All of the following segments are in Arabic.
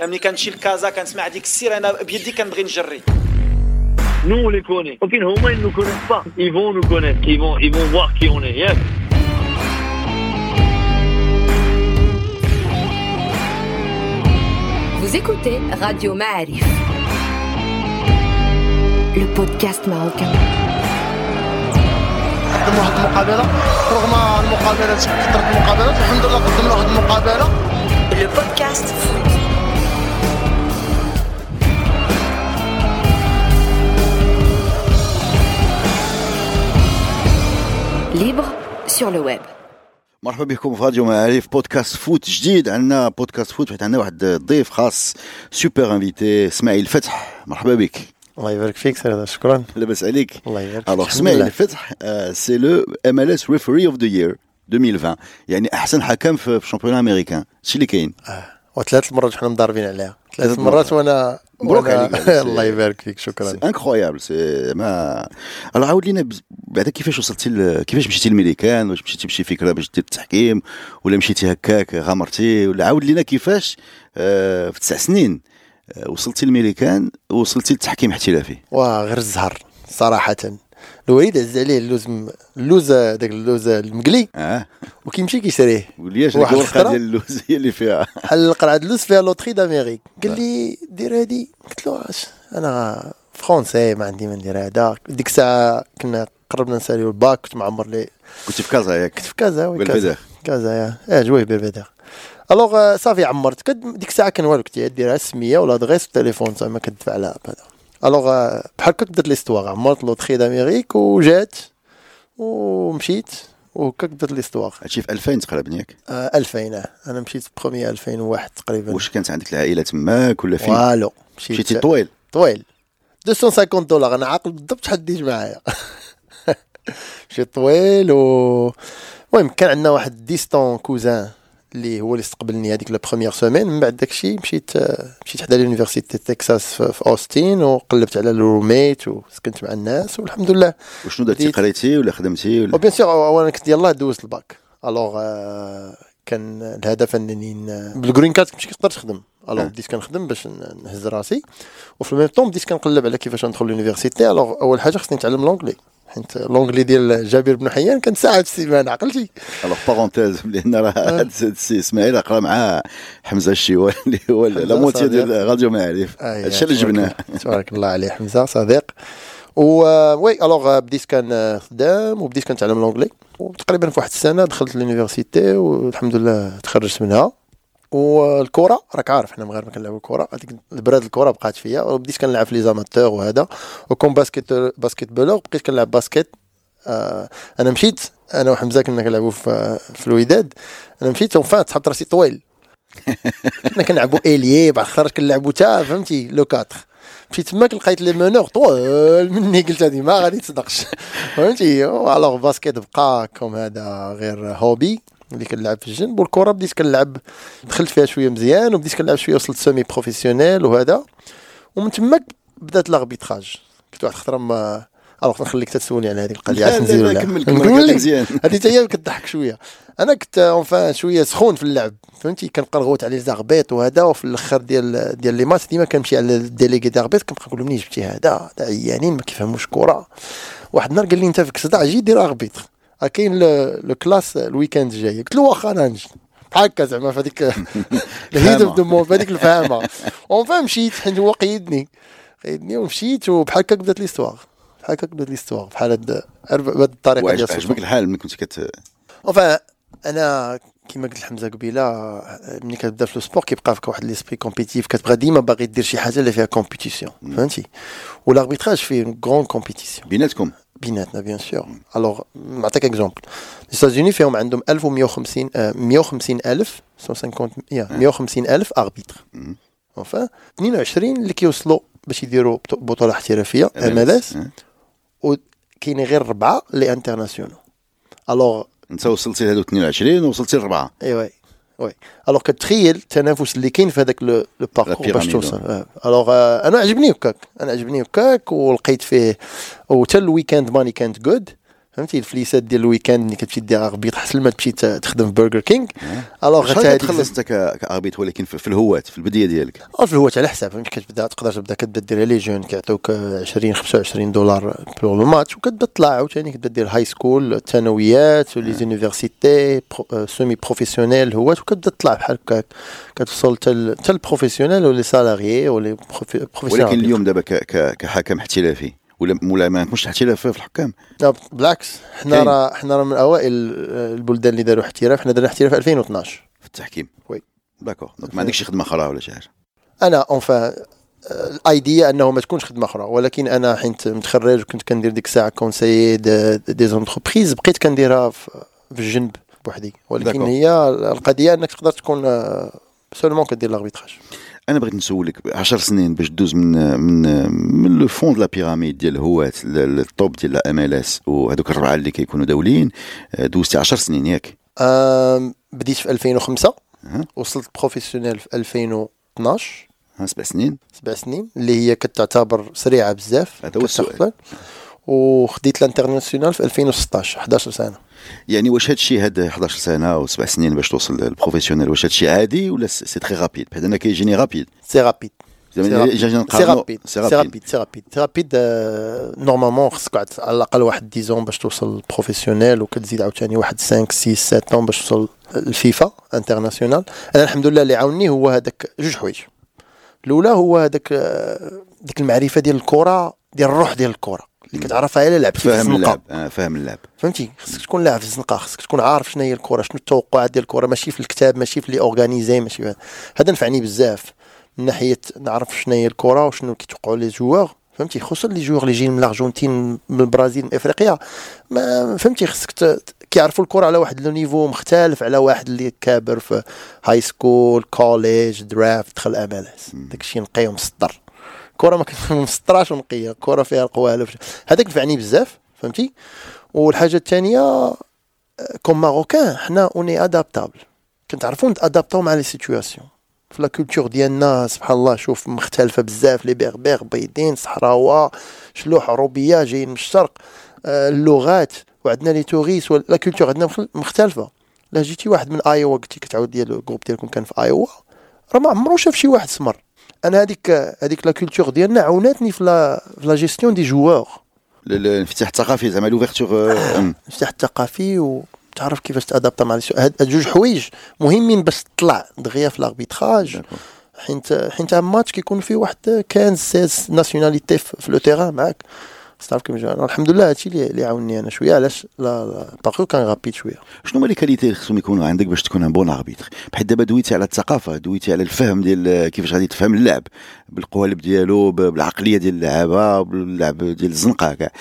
ملي كنمشي لكازا كنسمع ديك السير انا بيدي كنبغي نجري Nous, on les connaît. Ok, Homa, ils ne nous connaissent pas. Ils vont nous connaître. Ils vont, ils vont voir qui on est. Yes. Vous écoutez Radio Ma'arif, le podcast marocain. قدم واحد المقابله رغم المقابلات كثرت المقابلات الحمد لله قدمنا واحد المقابله Le podcast foot. Libre sur le web. مرحبا بكم في راديو معارف podcast foot جديد. عندنا podcast foot حيت عندنا واحد الضيف خاص super invité إسماعيل فتح. مرحبا بك. الله يبارك فيك سير شكرا. لاباس عليك. الله يبارك. Alors فيك. اسماعيل الحمد فتح c'est le MLS referee of the year 2020 يعني أحسن حكم في الشامبيون امريكان شي اللي كاين. لله. وثلاث مرات حنا مضاربين عليها. ثلاث ثلاث مرات مرات. وأنا مبروك عليك. c'est- الله يبارك فيك شكرا. c'est incroyable سي ما alors عاود لينا بعدا كيفاش وصلتي ل... كيفاش مشيتي للميريكان واش مشيتي بشي فكرة باش دير التحكيم؟ ولا مشيتي هكاك غامرتي؟ ولا عاود لينا كيفاش آه في تسع سنين آه وصلتي للميريكان ووصلتي للتحكيم احترافي. واه غير الزهر صراحة. الوليد عز عليه اللوز م- اللوز داك اللوز المقلي. آه. وكيمشي كيشريه. ولياش واحد الورقه. ديال اللوز هي اللي فيها؟ بحال القرعة اللوز فيها loterie d'Amérique؟ قال لي دير هادي. قلت له اش أنا français ما عندي ما ندير هذا. ديك الساعة كنا قربنا نساليو الباك كنت معمر لي. كنت في كازا ياك؟ كنت في كازا oui كازا. كازا يا. آه جويه بالبداخ alors صافي عمرت ديك الساعة كان والو كنت ديرها السميه ولا دغيس في التليفون زعما كدفع لها بهذا alors بحال هكا بدات l'histoire عمرت loterie d'Amérique وجات ومشيت وهكا بدات l'histoire هادشي في 2000 تقريبا ياك آه 2000 آه. أنا مشيت برومي 2001 تقريبا واش كانت عندك العائله تماك ولا فين والو مشيتي طويل طويل 250 دولار أنا عاقل بالضبط شحال ديت معايا مشيت طويل و المهم كان عندنا واحد distant cousin اللي هو اللي استقبلني هذيك la première semaine من بعد داكشي مشيت مشيت حدا l'université تكساس في اوستين وقلبت على ال roommate وسكنت مع الناس والحمد لله. وشنو درتي قريتي ولا خدمتي ولا؟ و bien sûr وأنا كنت يلاه دوزت الباك. Alors آه، كان الهدف انني بال green card مش كنقدر تخدم. Alors آه. بديت كنخدم باش نهز راسي. وفي الميم طون بديت كنقلب على كيفاش ندخل l'université alors أول حاجة خصني نتعلم l'anglais حيت l'anglais ديال جابر بن حيان كان ساعه في عقلتي؟ Alors parenthèse لأن راه آه. السي إسماعيل قرأ مع حمزة الشيوال اللي هو la moitié. ديال راديو معارف. آه، هادشي اللي جبناه؟ تبارك الله عليه حمزة صديق. و Oui alors بديت كان آه، خدام وبديت كنتعلم l'anglais. وتقريبا في واحد السنة دخلت l'université والحمد لله تخرجت منها. والكره راك عارف حنا مغاربه كنلعبوا الكره هذيك البراد الكره بقات فيا وبديت كنلعب في les amateurs وهذا وكون basket basketballeur بقيت كنلعب basket آه أنا مشيت أنا وحمزة كنا كنلعبوا في في الوداد أنا مشيت وفات تحط راسي طويل. كنا كنلعبوا اليي بعد خرج كنلعبوا تا فهمتي le quatre. مشيت تماك لقيت les meneurs طوال مني قلت هذه ما غادي تصدقش. فهمتي؟ Alors basket بقى comme هذا غير hobby اللي كنلعب في الجنب والكرة بديت كنلعب دخلت فيها شوية مزيان وبديت كنلعب شوية وصلت semi-professionnel وهذا. ومن تماك بدات l'arbitrage. كنت واحد الخطره ما alors نخليك تسولني على هذه القضية عاد نزيد لا ولا نقول. مزيان. هذه حتى هي كتضحك شوية. أنا كنت enfin شوية سخون في اللعب فهمتي؟ كنبقى نغوت على les arbitres وهذا وفي الآخر ديال ديال les matchs ديما كنمشي على ال délégué d'arbitres كنبقى نقول منين جبتي هذا؟ هذا عيانين ما كيفهموش كرة. واحد النهار قال لي أنت فيك صداع جي دير arbitre. كاين le le classe ال weekend الجاي. قلت له واخا أنا نجي. بحال هكا زعما في هذيك ال heat of the mo في هذيك الفهمة. Enfin مشيت حيت هو قيدني. قيدني ومشيت وبحال هكا بدات l'histoire بحال هكا بدات l'histoire بحال هاد بهاد الطريقة ديال. وعجبك الحال ملي كنت كت enfin أنا كيما قلت لحمزة قبيلة ملي كتبدا في ال sport كيبقى فيك واحد l'esprit compétitif كتبغى ديما باغي دير شي حاجة اللي فيها compétition فهمتي؟ وال arbitrage فيه grande compétition بيناتكم. بيناتنا bien sûr alors نعطيك exemple لي فيهم عندهم 1150 آه، 150 ألف 150 يا 150 ألف arbitres enfin 22 اللي كيوصلوا باش يديروا بطو- بطولة احترافية MLS. وكاينين غير اربعه اللي international alors انت وصلتي لهادو 22 ووصلتي لربعة. إي واي oui alors كتخيل التنافس اللي كاين في هذاك le parcours باش توصل. Alors أنا عجبني هكاك أنا عجبني هكاك ولقيت فيه وتا ال weekend money كانت good فهمتي؟ الفليسات ديال ال weekend اللي كتمشي دير arbitre حسن ما تمشي تخدم في برجر كينغ Alors حتى كتخلص انت ك- ك arbitre ولكن في الهوات في البدية ديالك؟ آه في الهوات على حساب. فهمتي كتبدا تقدر تبدا كتبدا دير les jeunes كيعطيوك آه، 20 25 دولار pour le match وكتبدا تطلع. عاوتاني كتبدا دير high school الثانويات و les universités semi-professionnel هوات وكتبدا تطلع بحال هكاك. كتوصل حتى ال- حتى ال professionnel ولي salarié ولي professionnel ولكن اليوم دابا كحكم احترافي. ولا ولا ما يكونش احتراف في الحكام. لا بالعكس حنا. راه حنا راه من أوائل آه، البلدان اللي داروا احتراف حنا درنا احتراف 2012 في التحكيم. oui. d'accord. donc ما عندكش خدمة أخرى ولا شي حاجة؟ أنا enfin l'idéal أنه ما تكونش خدمة أخرى ولكن أنا حيت متخرج وكنت كندير ديك الساعة conseiller des entreprises بقيت كنديرها في الجنب بوحدي. ولكن. هي القضية أنك تقدر تكون seulement كدير l'arbitrage أنا بغيت نسولك 10 سنين باش دوز من من من le fond de la pyramide ديال الهوات لل top ديال MLS وهذوك الربعه اللي كيكونوا دوليين آه، دوزتي 10 سنين ياك بديت في 2005 أها. وصلت professionnel في 2012 ها سبع سنين سبع سنين اللي هي كتعتبر سريعة بزاف هذا هو السؤال. وخديت ال international في 2016 11 سنة. يعني واش هذا الشيء هاد 11 سنة و سبع سنين باش توصل لل professionnel واش هذا الشيء عادي ولا c'est très rapide بحيث أنا كيجيني rapide c'est rapide c'est rapide c'est rapide c'est rapide c'est rapide normalement خصك على الأقل واحد 10 باش توصل professionnel وكتزيد عاوتاني واحد 5 6 7 باش توصل الفيفا international أنا الحمد لله اللي عاوني هو هذاك جوج حوايج. الأولى هو هذاك آه، ديك المعرفة ديال الكرة ديال الروح ديال الكرة. اللي كتعرفها الا لعبتي فاهم اللعب آه، فاهم اللعب. فهمتي؟ خصك تكون لاعب في الزنقه خصك تكون عارف شنو هي الكرة شنو التوقعات ديال الكرة ماشي في الكتاب ماشي في لي أورغانيزي ماشي في هذا. نفعني بزاف من ناحية نعرف شنو هي الكرة وشنو كيتوقعوا لي جوار فهمتي؟ خصوصا لي جوار اللي جايين من الأرجنتين من البرازيل من إفريقيا. ما فهمتي؟ خصك كيعرفوا الكرة على واحد لو نيفو مختلف على واحد اللي كابر في high school college draft دخل MLS داكشي نقي ومسطر الكره ما مسطراش ونقية. الكره فيها القوالب هذاك نفعني بزاف فهمتي؟ والحاجة الثانية comme marocain حنا on est adaptable كنتعرفوا نت adapt او مع les situations في la culture ديالنا سبحان الله شوف مختلفة بزاف les berbères بيضين صحراوة شلوح عروبية جايين من الشرق آه، اللغات وعندنا les touristes la culture عندنا مخ- مختلفة. لا جيتي واحد من ايوا قلتي كتعاود ديال ال groupe ديالكم كان في ايوا راه ما عمرو شاف شي واحد سمر. أنا هذيك هذيك la culture ديالنا عاوناتني في la في la gestion des joueurs ل- الانفتاح الثقافي زعما l'ouverture الافتتاح الثقافي وتعرف كيفاش ت adapt ا مع هاد جوج حوايج مهمين باش تطلع دغيا في ال arbitrage حيت حيت ماتش كيكون فيه واحد 15 16 nationalités في في le terrain معاك. كيفاش أنا الحمد لله هادشي اللي عاوني أنا شوية. علاش؟ لا لا. parcours كان rapide شوية. شنو هما les qualités اللي خصهم يكونوا عندك باش تكون un bon arbitre بحيث دابا دويتي على الثقافة دويتي على الفهم ديال كيفاش غادي تفهم اللعب بالقوالب ديالو بالعقلية ديال اللعابه باللعب ديال الزنقة كاع.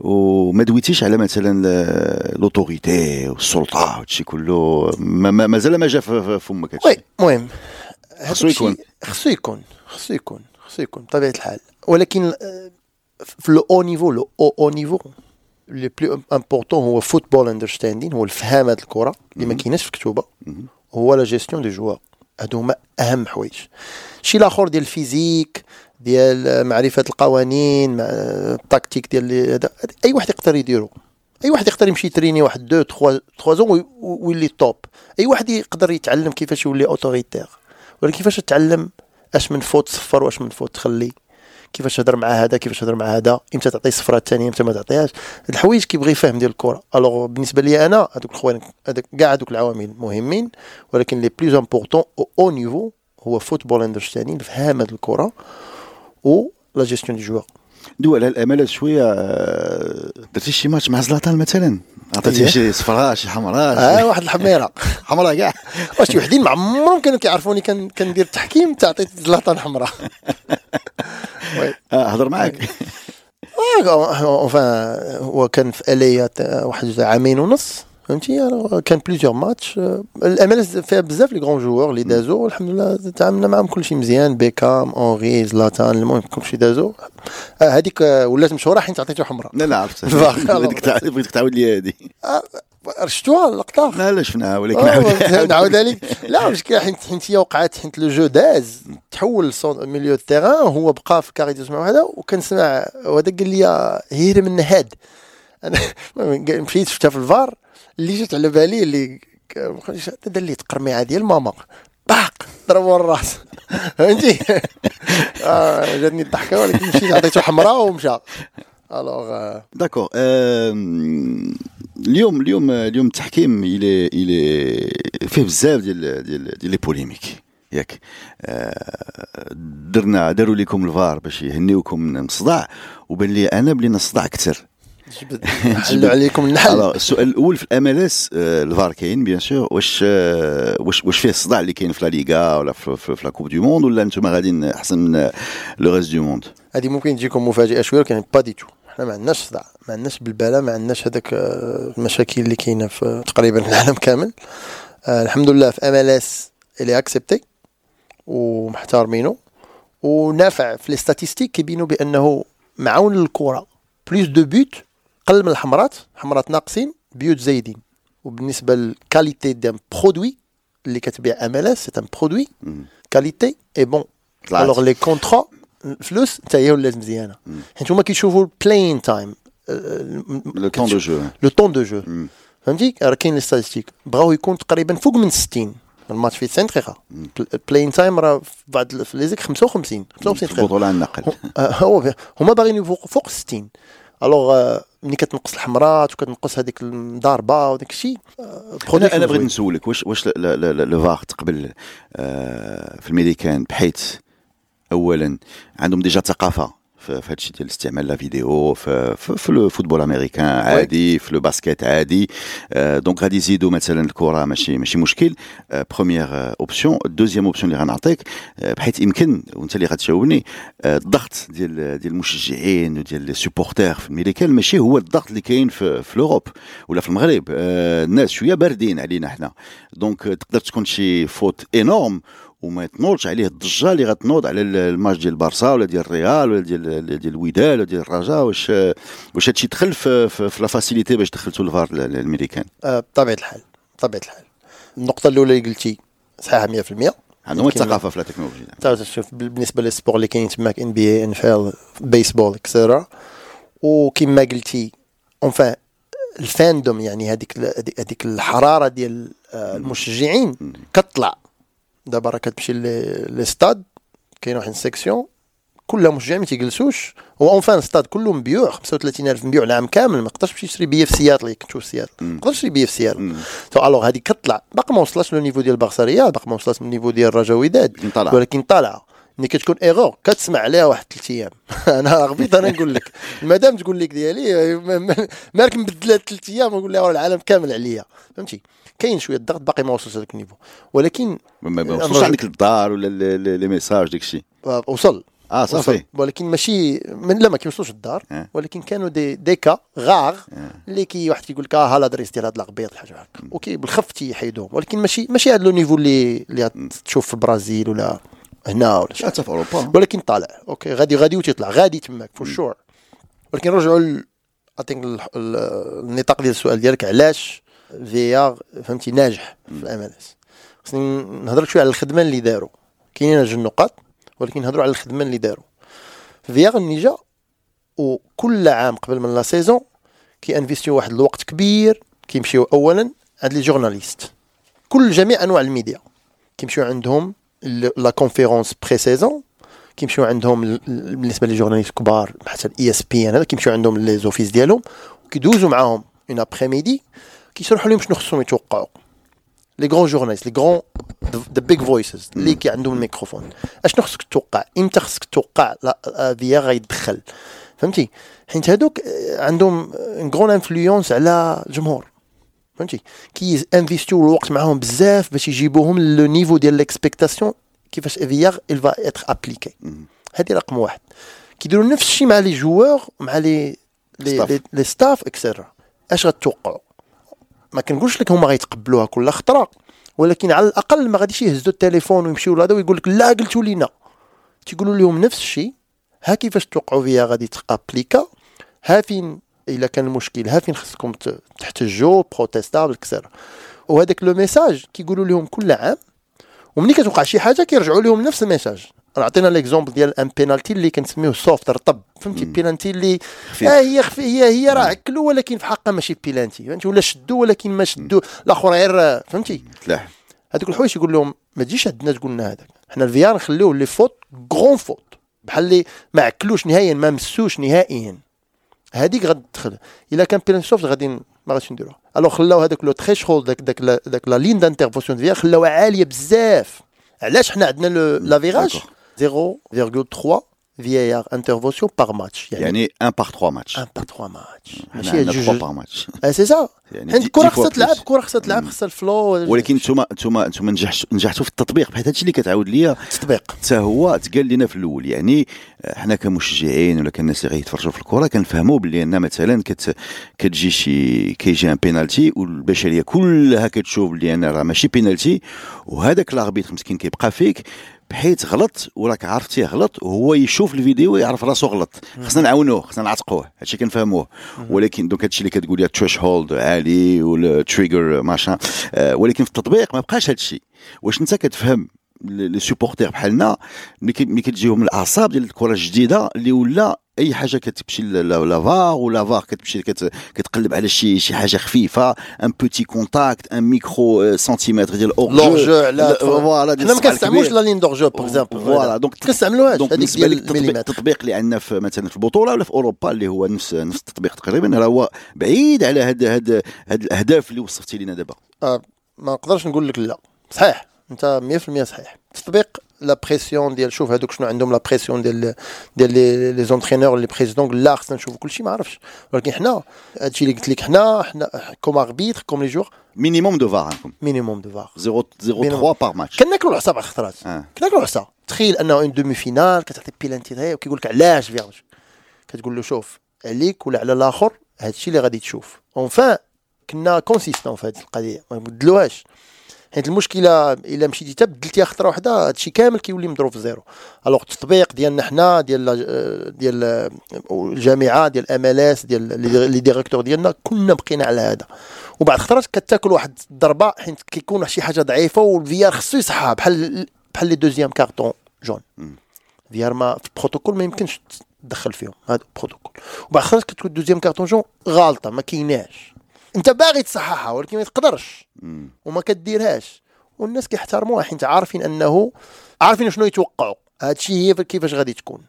وما دويتيش على مثلا l'autorité والسلطة وهادشي كله. ما- ما- مازال ما جا في فمك هادشي. oui المهم خصو يكون. خصو يكون خصو يكون خصو يكون بطبيعه الحال. ولكن آه، في le haut niveau le haut haut niveau le plus important هو football understanding هو الفهام هاد الكره اللي ما كايناش في كتوبه هو la gestion des joueurs هادو هما اهم حوايج شي الآخر ديال ال physique ديال معرفه القوانين مع- ال tactique ديال هذا اي واحد يقدر يديرو اي واحد يقدر يمشي y entraîner واحد deux trois trois ans وي- ويولي top اي واحد يقدر يتعلم كيفاش يولي autoritaire ولا كيفاش تتعلم اش من faute تصفر واش من faute تخلي كيفاش تهضر مع هذا كيفاش تهضر مع هذا إمتى تعطي الصفره الثانية إمتى ما تعطيهاش. هاد الحوايج كيبغي يفهم ديال الكره alors بالنسبة لي أنا هذوك الخوان كاع هذوك العوامل مهمين ولكن les plus importants au haut niveau هو football understanding فهم هاد الكره و la gestion des joueurs دو على ال MLS شوية آه، درتي شي ماتش مع زلاتان مثلا عطيتيه أيه. شي صفراء شي حمراء آه واحد الحميره حمراء كاع واش وحدين ما عمرهم كانوا كيعرفوني كندير التحكيم تعطيت زلاتان حمراء oui آه، هضر معاك هو كان في LA واحد عامين ونص فهمتي؟ كان plusieurs matchs ال MLS فيها بزاف les grands joueurs اللي دازو. الحمد لله تعاملنا معاهم كلشي مزيان. بيكام اونري زلاتان المهم كلشي دازو. آه، هذيك آه، ولات مشهورة حيت عطيتو حمراء. لا لا عرفت. بغيتك تع- بغيتك تعاود لي هذه. رشتوها اللقطه لا لا شفناها ولكن آه، عاود- نعاودها لك لا مشكلة حيت حيت هي وقعت حيت لو جو داز. تحول ميليو تيران هو بقى في كاري ديال هذا وكنسمع وهذا قال لي هير من هاد. أنا مشيت شفتها في الفار. اللي جات على بالي اللي هذا اللي تقرميعة ديال ماما. طاق ضربوا الراس. فهمتي؟ آه جاتني الضحكة ولكن مشيت عطيته حمراء ومشى. alors. d'accord اليوم اليوم اليوم التحكيم إلى إلى فيه بزاف ديال ديال ديال les polémiques. ياك آه، درنا داروا لكم الفار باش يهنيوكم من الصداع وبان لي أنا بلي الصداع جبد حلوا عليكم النحل. السؤال الأول في ال MLS ال VAR كاين bien sûr واش آه، واش واش فيه الصداع اللي كاين في لا ليغا ولا في, في, في la coupe du monde ولا أنتم غاديين أحسن من le reste du monde هذه ممكن تجيكم مفاجأة شوية ولكن pas du tout حنا ما عندناش صداع ما عندناش بال blabla ما عندناش هذاك آه، المشاكل اللي كاينة في تقريبا في العالم كامل. آه الحمد لله في MLS اللي accepté ومحترمينه ونافع في les statistiques كيبينوا بأنه معاون للكرة. plus de buts قل من الحمرات حمرات ناقصين بيوت زايدين. وبالنسبة لل qualité d'un produit اللي كتبيع MLS c'est un produit de qualité et bon. alors les contrats الفلوس حتى هي ولات مزيانه حيت هما كيشوفوا ال playing time le temps de jeu le temps de jeu. فهمتي راه كاين les statistiques بغاو يكون تقريبا فوق من 60 الماتش فيه 90 دقيقه ال playing time راه في بعض في les 55 55 في دقيقه البطوله عن النقل هو هما باغيين فوق فوق 60 alors ملي كتنقص الحمرات وكتنقص هذيك المضاربه وداك الشيء أنا أنا بغيت. نسولك واش واش le VAR تقبل آه، في الميريكان بحيث اولا عندهم déjà ثقافة في في هادشي ديال استعمال la vidéo في, في, في le football américain عادي في le basket عادي آه، donc غادي يزيدوا مثلا الكره ماشي ماشي مشكل première option deuxième option اللي غنعطيك آه، بحيث يمكن وانت اللي غتجاوبني آه، الضغط ديال ديال المشجعين وديال les supporters في الميريكان ماشي هو الضغط اللي كاين في, في l'Europe ولا في المغرب آه، الناس شوية باردين علينا حنا donc آه، تقدر تكون شي faute énorme وما تنوضش عليه الضجه اللي غتنوض على ال- الماتش ديال بارسا ولا ديال الريال ولا ديال ديال الوداد ولا ديال الرجاء واش واش هادشي دخل في, في, في la facilité باش دخلتوا الفار الامريكان آه، بطبيعة الحال بطبيعة الحال. النقطة الأولى اللي قلتي صحيحه 100% عندهم الثقافة في la technologie. شوف بال- بالنسبة لل sport اللي كاين تماك ان بي اي ان اف ال baseball extra وكما قلتي enfin ال fandom يعني هذيك- هذيك الحرارة ديال آه، المشجعين كتطلع دابا راه كتمشي لستاد كاين واحد ال section كلها مشجع ما تيجلسوش هو enfin stade كله مبيوع 35000 مبيوع العام كامل ما تقدرش تمشي تشري بية في سياتل كنت في سياتل ما تقدرش تشري بية في سياتل tout alors هذه كتطلع باقي ما وصلش le niveau ديال بارسا ريال باقي ما وصلش لل niveau ديال الرجا وداد. ولكن طالعه ملي كتكون ايغور كتسمع عليها واحد ثلاث أيام. أنا غبيط أنا نقول لك. المدام تقول لك ديالي ما- ما- مالك مبدله ثلاث أيام ونقول لها العالم كامل عليا. فهمتي؟ كاين شوية الضغط باقي ما وصلش لذاك النيفو. ولكن ما وصلش عندك الدار ولا لي ميساج داك الشيء. آه، وصل. آه صافي. ولكن ماشي من لا ما كيوصلوش الدار آه. ولكن كانوا دي دي كا غاغ اللي كي واحد كيقول لك آه ها لادريس ديال هاد الغبيط حاجة هكا أوكي بالخف تيحيدوهم. ولكن ماشي ماشي هذا لو نيفو اللي اللي تشوف في البرازيل ولا هنا ولا شي. حتى في اوروبا ولكن طالع. okay غادي غادي وتيطلع غادي تماك for sure ولكن نرجعوا I think النطاق ديال السؤال ديالك علاش ال VR فهمتي ناجح في ال MLS؟ خصني نهضر شوية على الخدمة اللي داروا. كاينين جوج النقاط ولكن نهضروا على الخدمة اللي داروا. VR اللي جا وكل عام قبل من la saison كي investiو واحد الوقت كبير كيمشيو اولا عند les journalistes. كل جميع أنواع الميديا. كيمشيو عندهم la conférence pré-saison كيمشيو عندهم ال- ال- بالنسبة les journalistes كبار بحال ESPN هذا كيمشيو عندهم les offices ديالهم وكيدوزوا معاهم un après-midi كيشرحوا لهم شنو خصهم يتوقعوا. les grands journalistes les grands the big voices اللي كي عندهم الميكروفون. أشنو خصك تتوقع إمتى خصك تتوقع la VR غيدخل؟ فهمتي؟ حيت هادوك عندهم grande influence على الجمهور فهمتي؟ كي investiو الوقت معاهم بزاف باش يجيبوهم le niveau ديال l'expectation كيفاش VR il va être appliqué. هذه رقم واحد. كيديروا نفس الشيء مع les joueurs مع. les les staffs extra اش غتوقعوا ما كنقولش لك هما غيتقبلوها كل خطرة ولكن على الأقل ما غاديش يهزوا التليفون ويمشيو لهذا ويقول لك لا قلتوا لينا تيقولوا لهم نفس الشيء ها كيفاش توقعوا فيها غادي تابليكا ها فين إلا كان المشكل. ها فين خصكم تحتجوا بروتيستا بالكسر وهذاك لو ميساج كيقولوا لهم كل عام وملي كتوقع شي حاجة كيرجعوا لهم نفس الميساج راه عطينا ليكزومبل ديال ان بينالتي اللي كنسميوه سوفت رطب فهمتي. بينالتي اللي خفيف. آه هي خفي هي هي راه عكلو ولكن في حقها ماشي بيلانتي فهمتي؟ ولا شدو ولكن ما شدو. الآخر غير فهمتي؟ تلاح. هذوك الحوايج يقول لهم ما تجيش عندنا تقول لنا هذاك. حنا ال VR نخليوه les fautes grandes fautes بحال اللي ما عكلوش نهائيا ما مسوش نهائيا. هذيك غتدخل إلا كان penalty soft غادي ما غاديش نديروها alors خلاو هذاك le threshold داك داك la- داك la ligne d'intervention في خلاوها عالية بزاف. علاش حنا عندنا le l'average 0.3 VR interventions par match يعني يعني 1 par 3 ماتش 1 par 3 ماتش ماشي عندنا 3 جوج par match c'est سا يعني الكره خصها تلعب. الكره خصها تلعب خصها ال flow ولكن نتوما نتوما نتوما نجحتوا في التطبيق بحيث هادشي اللي كتعاود ليا تطبيق. حتى هو تقال لنا في الأول. يعني آه، حنا كمشجعين ولا كالناس اللي غيتفرجوا في الكرة كنفهموا بلي ان مثلا كت كتجي شي كيجي un penalty والبشرية كلها كتشوف بلي أنا راه ماشي بينالتي وهذاك l'arbitre مسكين كيبقى فيك. بحيث غلط وراك عرفتيه غلط وهو يشوف الفيديو يعرف راسو غلط. خصنا نعاونوه خصنا نعتقوه هادشي كنفهموه. ولكن دوك هادشي اللي كتقول لي تريش هولد عالي ولا تريجر ماشان آه، ولكن في التطبيق ما بقاش هادشي. واش انت كتفهم لي سوبورتير بحالنا ملي كتجيهم الأعصاب ديال الكره الجديدة اللي ولا أي حاجة كتمشي لا فار ولا فار كتمشي كت كتقلب على شي شي حاجة خفيفة ان بوتي كونتاكت ان ميكرو سنتيمتر ديال اورجو لورجو على فوالا حنا ما كنستعملوش. لا لين دورجو باغ اكزومبل فوالا دونك كنستعملوهاش دونك هذيك بالنسبة ديال التطبيق, التطبيق اللي عندنا في مثلا في البطوله ولا في أوروبا اللي هو نفس نفس التطبيق تقريبا راه هو بعيد على هاد هاد هاد الأهداف اللي وصفتي لنا دابا. آه، ما نقدرش نقول لك لا. صحيح. أنت 100% صحيح. التطبيق la pression ديال شوف هذوك شنو عندهم la pression ديال ديال les les entraîneurs les présidents لا خصنا نشوفوا كلشي ما عرفش ولكن حنا هادشي اللي قلت لك حنا حنا comme arbitre comme les joueurs minimum de VAR عندكم minimum de VAR 0 0 بينهم. 3 par match كناكلوا العصا بعض الخطرات. آه. كناكلوا العصا تخيل أنه en demi-finale كتعطي بيلانتي غير وكيقول لك علاش فيرج؟ كتقول له شوف عليك ولا على الآخر هادشي اللي غادي تشوف. enfin كنا consistants في هذه القضية ما نبدلوهاش. حيت المشكلة إلا مشيتي حتى خطرة واحدة هادشي كامل كيولي مضروب في zéro alors التطبيق ديالنا حنا ديال ديال الجامعة ديال MLS ديال les directeurs ديالنا كنا بقينا على هذا. وبعد خطرات كتاكل واحد الضربة حيت كيكون شي حاجة ضعيفة والفي ار خصو يصحها بحال بحال les deuxièmes cartons jaune. VAR ما في البروتوكول ما يمكنش تدخل فيهم هذا بروتوكول وبعد خطرات كتكون deuxième carton jaune غالطة ما كايناش. انت باغي تصححها ولكن ما تقدرش. وما كديرهاش. والناس كيحترموها حيت عارفين انه عارفين شنو يتوقعوا. هادشي هي كيفاش غادي تكون.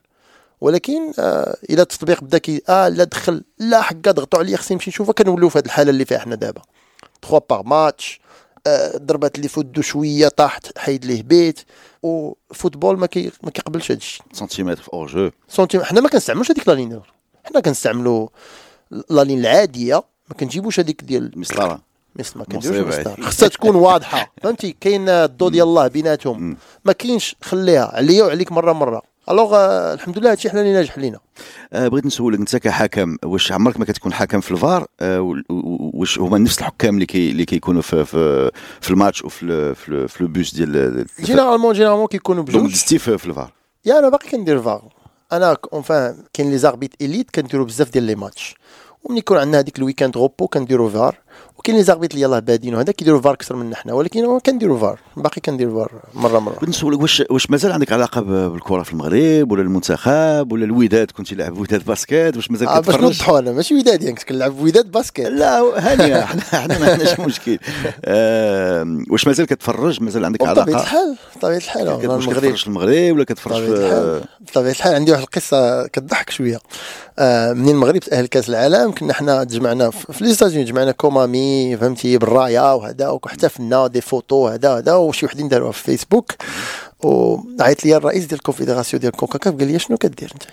ولكن آه إلى التطبيق بدا كي آه لا دخل لا حكا ضغطوا عليا خصني نمشي نشوفها كنولوا في هذه الحالة اللي فيها حنا دابا. 3 par match آه ضربات اللي فدو شوية طاحت حيد ليه بيت. و football ما كي ما كيقبلش هذا الشيء سنتيمتر في hors-jeu سنتيم حنا ما كنستعملوش هذيك la ligne حنا كنستعملوا la ligne العادية. ما كنجيبوش هذيك ديال مسطره مثل ما كنديروش. هذه. خصها تكون واضحة. فهمتي؟ كاين الضو ديال الله بيناتهم. ما كاينش. خليها عليا وعليك مرة مرة. alors آه، الحمد لله هادشي حنا اللي ناجح لينا. آه بغيت نسولك انت كحكم واش عمرك ما كتكون حكم في الفار؟ آه واش هما نفس الحكام اللي كي اللي كيكونوا في في, في الماتش وفي ال- في, ال- في le poste ديال généralement généralement كيكونوا donc بجوج. دزتي في, في الفار. يا أنا باقي كندير فار. أنا enfin كاين les arbitres élite كنديروا بزاف ديال les matchs. وملي يكون عندنا هذيك ال week-end repos كنديروا فار وكاين les arbitres اللي يلاه بادين وهذا كيديروا فار أكثر منا حنا ولكن كنديروا فار باقي كندير فار مرة مرة. بغيت نسولك واش واش مازال عندك علاقة بالكرة في المغرب ولا المنتخب ولا الوداد؟ كنتي لاعب وداد basket واش مازال آه باش كتفرج؟ نوضحوا أنا ماشي وداد يعني كنت كنلعب وداد basket لا هانيه حنا حنا ما عندناش مشكل. آه واش مازال كتفرج؟ مازال عندك بطبيعة علاقة؟ الحال بطبيعة الحال أنا واش المغرب. كتفرج في المغرب ولا كتفرج بطبيعة في الحال بطبيعة الحال عندي واحد القصة كتضحك شوية. آه منين المغرب؟ تاهل كأس العالم كنا حنا تجمعنا في les États-Unis جمعنا فهمتي بالراية وهذا واحتفلنا des photos هذا هذا وشي وحدين داروها في فيسبوك. وعيط لي الرئيس ديال الكونفدراسيون ديال كونكاكاف قال لي شنو كدير أنت؟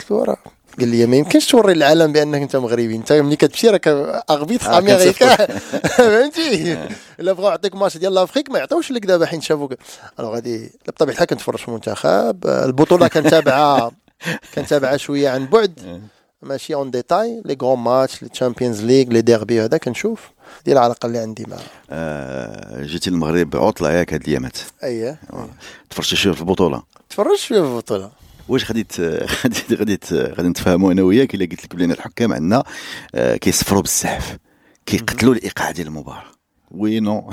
قلت له راه قال لي ما يمكنش توري للعالم بأنك أنت مغربي أنت ملي كتمشي راك arbitre في آه، أمريكا. فهمتي؟ الا بغاو يعطيك ماتش ديال l'Afrique ما يعطيوش لك دابا حين شافوك. alors غادي بطبيعة الحال كنتفرج في المنتخب. البطولة كنتابعها كنتابعها شوية عن بعد. ماشي en détail les grands matchs les Champions League les derbys هذا كنشوف. دي العلاقة اللي عندي مع آه جيتي للمغرب عطلة ياك هاد الأيامات. اييه تفرجتي شوية في البطولة. تفرجت شوية في البطولة. واش غادي غادي غادي غادي نتفاهموا أنا وياك؟ إلا قلت لك بلي الحكام عندنا آه، كيصفروا بزاف. كيقتلوا الإيقاع ديال المباراة. oui non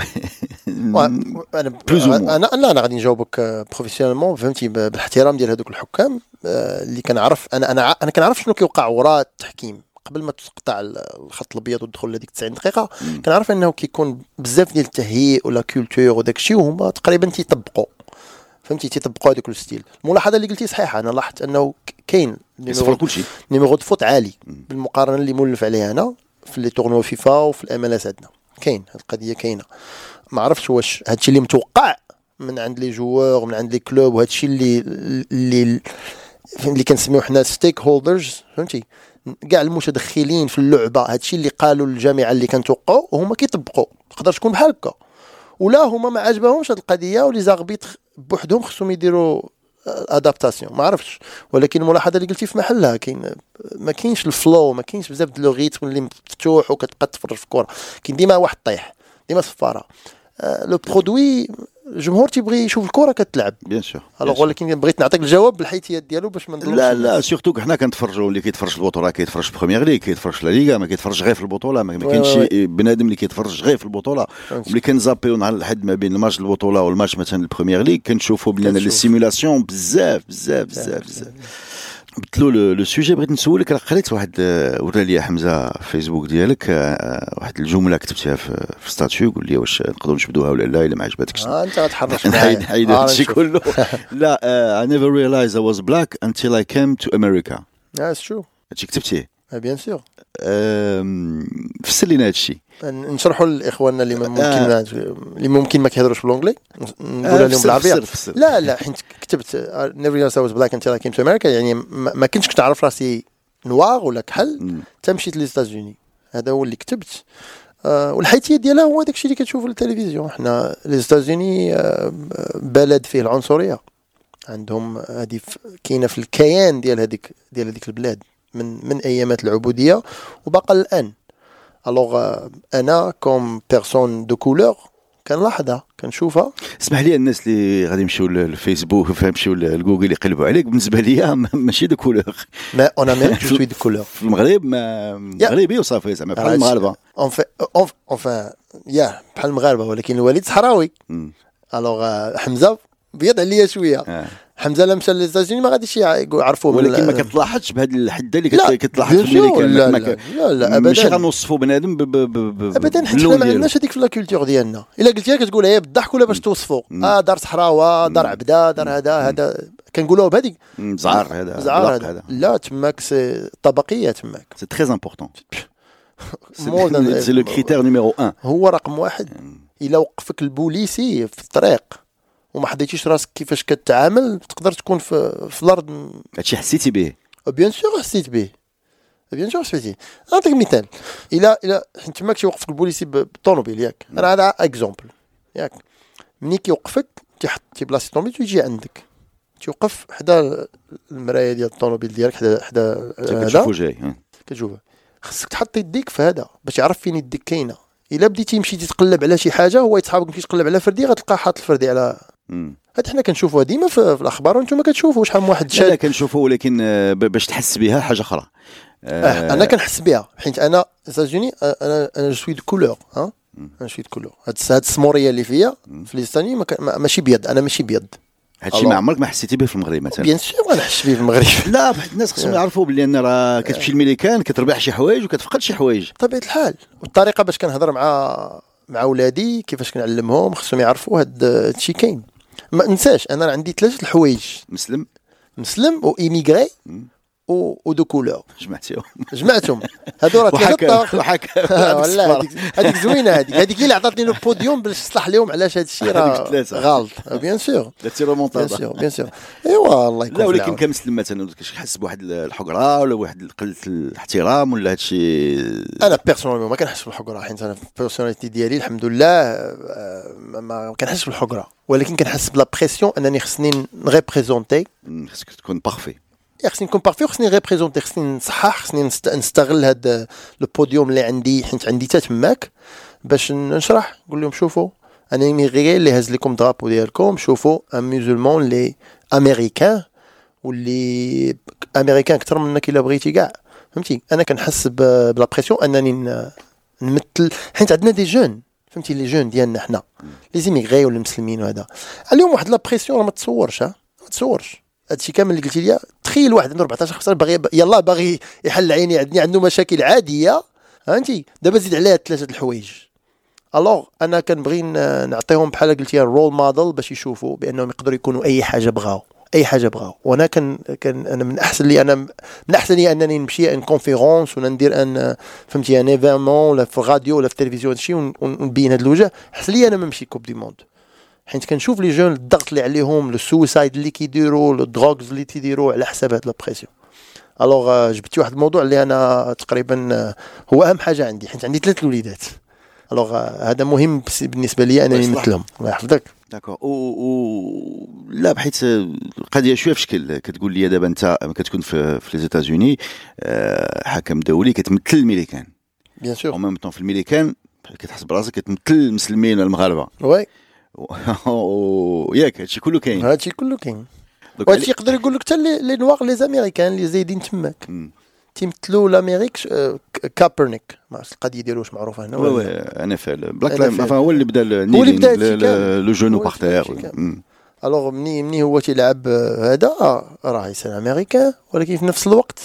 أنا moins. أنا لا أنا غادي نجاوبك professionnellement فهمتي؟ ب- بالاحترام ديال هذوك الحكام آه، اللي كنعرف أنا أنا أنا كنعرف شنو كيوقع وراء التحكيم. قبل ما تقطع ال- الخط الأبيض وتدخل لهذيك 90 دقيقة كنعرف إنه كيكون بزاف ديال التهيئ و la culture وداك الشيء وهما تقريبا تيطبقوا. فهمتي؟ تيطبقوا هذاك ال style. الملاحظة اللي قلتي صحيحة أنا لاحظت أنه كاين شيء. numéro de fautes عالي بالمقارنة اللي مولف عليها أنا في les tournois FIFA وفي ال MLS عندنا كاين هاد القضية كاينة. ما عرفتش واش هادشي اللي متوقع من عند les joueurs من عند les clubs وهادشي اللي اللي اللي كنسميو حنا stakeholders فهمتي؟ كاع المتدخلين في اللعبة هادشي اللي قالوا للجامعة اللي كنتوقعوا وهما كيطبقوا تقدر تكون بحال هكا. ولا هما ما عجبهمش هاد القضية و les arbitres بوحدهم خصهم يديروا adaptation ما عرفتش. ولكن الملاحظة اللي قلتي في محلها كاين ما كاينش ال flow ما كاينش بزاف د le rythme اللي مفتوح وكتبقى تفرج في الكره كاين ديما واحد طيح ديما صفاره le produit الجمهور تيبغي يشوف الكرة كتلعب bien sûr alors ولكن بغيت نعطيك الجواب بالحيثيات ديالو باش ما لا لا. surtout حنا كنتفرجوا اللي كيتفرج البطولة كيتفرج في Premier League كيتفرج في لا ليغا ما كيتفرجش غير في البطولة ما كاينش شي بنادم اللي كيتفرج غير في البطولة. وملي كنزابيو نهار الحد ما بين الماتش البطولة والماتش مثلا ال Premier League كنشوفوا بلي كنشوف. ال simulation بزاف بزاف بزاف بزاف بدلو le le sujet بغيت نسولك راه قريت واحد آه، ورا لي حمزة في فيسبوك ديالك آه، واحد الجملة كتبتيها في في statut قول لي واش نقدروا نشبدوها ولا لا إلا ما عجبتكش. آه أنت غتحرش نحيد. نحيد آه، هادشي. كله. لا آه، I never realized I was black until I came to America. آه شو هادشي كتبتيه. bien sûr آم، فسر لنا هادشي نشرحوا لإخواننا اللي ما ممكن آه. اللي ممكن ما كيهضروش ب l'anglais نقولها آه، لهم بالعربية. لا لا حيت كتبت never knew I was black until I came to America يعني ما كنتش كنعرف راسي noir ولا كحل. حتى مشيت les États-Unis هذا هو اللي كتبت. آه والحيثيه ديالها هو داكشي اللي كتشوفه في التلفزيون حنا les États-Unis آه بلد فيه العنصرية. عندهم هذه كاينة في الكيان ديال هذيك ديال هذيك البلاد. من من أيامات العبودية وبقى الآن. alors أنا comme personne de couleur كنلاحظها كنشوفها. اسمح لي الناس اللي غادي يمشيو للفيسبوك يمشيو لجوجل يقلبوا عليك بالنسبة لي ما- ماشي de couleur mais en Amérique je suis de couleur في المغرب ما مغربي وصافي زعما بحال المغاربة. enfin يا بحال المغاربة ولكن الوالد صحراوي. alors حمزة بيض عليا شوية. آه. حمزة لا مشى les États-Unis ما غاديش يعرفوه ولكن ما كتلاحظش بهذه الحده اللي لا، كت- كتلاحظ في الامريكان لا، لا، لا، لا، ماشي أبداً. غنوصفوا بنادم ابدا حيت ما. عندناش هذيك في la culture ديالنا. إلا قلتيها كتقول هي بالضحك ولا باش توصفوا؟ آه دار صحراوة دار عبدة دار هذا هذا. كنقولوها بهذيك زعار هذا زعار هذا. لا تماك c'est طبقية تماك. c'est très important c'est le critère numéro 1 هو رقم واحد. إلا وقفك البوليسي في الطريق. وما حديتيش راسك كيفاش كتعامل تقدر تكون في, في الأرض. هادشي حسيتي به bien sûr حسيت به bien sûr حسيتي نعطيك مثال. إلا إلا حيت تماك تيوقفك البوليسي بالطوموبيل ياك. أنا هذا exemple ياك. ملي كيوقفك تيحط تيبلاصي الطوموبيل ويجي عندك. تيوقف حدا المراية ديال الطوموبيل ديالك حدا حدا هذا كتشوفو جاي ها. كتشوفها خصك تحط يديك في هذا باش يعرف فين يديك كاينة. إلا بديتي مشيتي تقلب على شي حاجة هو يتحابك مشيتي تقلب على فردي غتلقى حاط الفردي على. هاد حنا كنشوفوها ديما في, الأخبار وأنتم كتشوفوا شحال من واحد شاد. كنشوفو ولكن آه، باش تحس بها حاجة أخرى. آه أنا كنحس بها حيت أنا États-Unis أنا أنا je suis de couleur ها؟ أنا de couleur هاد هاد السمورية اللي فيا في les États-Unis ما ما- ماشي بيض أنا ماشي بيض. هادشي. ما عمرك ما حسيتي به في المغرب مثلا؟ bien sûr غنحس بيه في المغرب. لا بحال الناس خصهم يعرفوا بلي ان راه كتمشي للميريكان كتربح شي حوايج وكتفقد شي حوايج. بطبيعه الحال. والطريقة باش كنهضر مع مع ولادي كيفاش كنعلمهم خصهم يعرفوا هاد هادشي كاين. ما ننساش أنا عندي ثلاثة الحوايج. مسلم؟ مسلم و immigré. و de couleur جمعتيهم جمعتهم هادو راه ثلاثة والله هذيك زوينة هذيك. هذيك اللي عطاتني le podium باش تصلح لهم علاش هذا الشيء راه. غلط. bien sûr درتي bien remontada sûr bien sûr إيوا الله يكون لا ولكن. كمسلم مثلا كتحس بواحد الحقرة ولا واحد قلة الاحترام ولا هادشي أنا personnellement ما كنحس بالحقرة. حيت أنا في ال personnalité ديالي الحمد لله آه، ما- ما كنحس بالحقرة. ولكن كنحس ب la pression أنني خصني ن représenter مم، خصك تكون parfait خصني نكون parfait وخصني représenter خصني نصحح خصني نست- نستغل هاد le podium اللي عندي حيت عندي تا تماك باش نشرح. نقول لهم شوفوا أنا immigré اللي هز لكم درابو ديالكم شوفوا un musulman اللي امريكان واللي امريكان أكثر منك إلا بغيتي كاع. فهمتي؟ أنا كنحس ب la pression أنني نمثل. حيت عندنا des jeunes فهمتي؟ les jeunes ديالنا حنا. les immigrés ولا المسلمين وهذا. عليهم واحد la pression ما تصورش ما تصورش. هادشي كامل اللي قلتي لي تخيل واحد عنده 14 15 باغي يلاه باغي يحل عيني عندي عنده مشاكل عادية. فهمتي دابا زيد عليها ثلاثة الحوايج. alors أنا كنبغي نعطيهم بحال قلتي role model باش يشوفوا بأنهم يقدروا يكونوا أي حاجة بغاو. أي حاجة بغاو. وأنا كان كان أنا من أحسن لي أنا من أحسن لي أنني نمشي en conférence ولا ندير un فهمتي un événement ولا في الراديو ولا في التلفزيون ون- ونبين هاد الوجه. أحسن لي أنا ما نمشي Coupe du Monde حيت كنشوف les jeunes الضغط اللي عليهم le suicide اللي كيديروا les drugs اللي تيديروا على حساب هاد la pression alors جبتي واحد الموضوع اللي أنا تقريبا آه، هو أهم حاجة عندي حيت عندي ثلاث الوليدات. alors آه، هذا مهم بالنسبة لي أنني. نمثلهم الله يحفظك. d'accord. و, و... لا بحيث القضية شوية في شكل. كتقول لي دابا أنت كتكون في في les États-Unis آه، حكم دولي كتمثل الميريكان bien sûr en même temps في الميريكان كتحس براسك كتمثل المسلمين المغاربة. oui ياك هادشي كله كاين هادشي كله كاين وهادشي يقدر يقول لك حتى لي نوار لي زاميريكان اللي زايدين تماك. تيمثلوا لامريك ش- آه، كابرنيك ما عرفتش القضية ديالو واش معروفة هنا وي ولا وي. أنا فعل بلاك. لايف هو اللي بدأ اللي بدأ. لو جونو هو باغ تير. ألوغ مني مني هو تيلعب آه، هذا آه، راه يسأل امريكان ولكن في نفس الوقت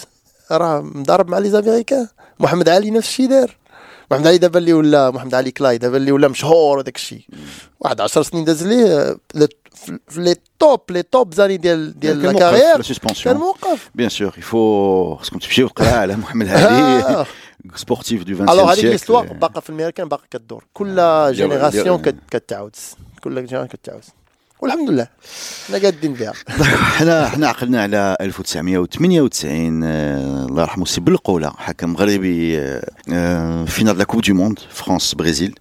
راه مضارب مع لي زاميريكان محمد علي نفس الشيء دار محمد علي دابا اللي ولا محمد علي كلاي دابا اللي ولا مشهور وداك الشيء. واحد 10 سنين داز ليه آه، في les top les top années ديال ديال la carrière. كان موقف. bien sûr il faut خصكم تمشيو تقراو على محمد علي. آه. sportif du 20 alors هذيك siècle l'histoire باقا في الميريكان باقا كدور. كل génération كت- كتعاود. كل génération كتعاود. والحمد لله. حنا قادين بها. حنا حنا عقلنا على 1998 آه، الله يرحمه سي بلقولة حكم مغربي finale la Coupe du Monde France Brésil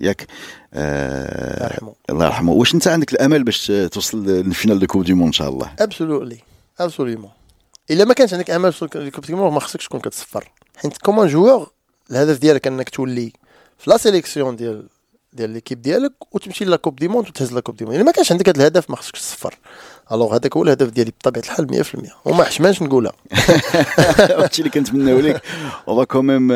ياك؟ آه، الله يرحمه. واش أنت عندك الأمل باش توصل لل finale de Coupe du Monde إن شاء الله؟ absolutely absolument إلا ما كانش عندك أمل في ال Coupe du Monde ما خصكش تكون كتصفر. حيت comme un joueur الهدف ديالك أنك تولي في la sélection ديال ديال l'équipe ديالك وتمشي la Coupe du Monde وتهز la Coupe du Monde الا ما كانش عندك هذا الهدف ما خصكش تصفر. alors هذاك هو الهدف ديالي بطبيعة الحال 100% وما حشماش نقولها. هادشي اللي كنتمناو لك. اون كوميم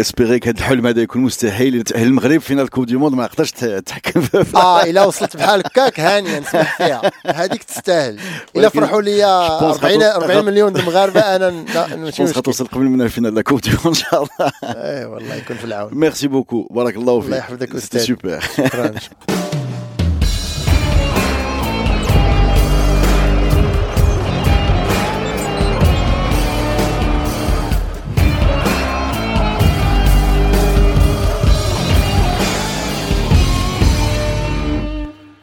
اسبيغيك هذا الحلم هذا يكون مستحيل. تاهل المغرب فينال كوب دي موند ما نقدرش تحكم في آه إلا وصلت بحال هكاك هانية نسمح فيها. هذيك تستاهل. إلا فرحوا لي je pense 40 غتو- 40 مليون المغاربه أنا ن- لا، ماشي بونس مشكل غتوصل قبل من الفينال لا كوب دي موند إن شاء الله. اي والله يكون في العون. ميرسي بوكو بارك الله فيك. الله يحفظك أستاذ. super. شكرا.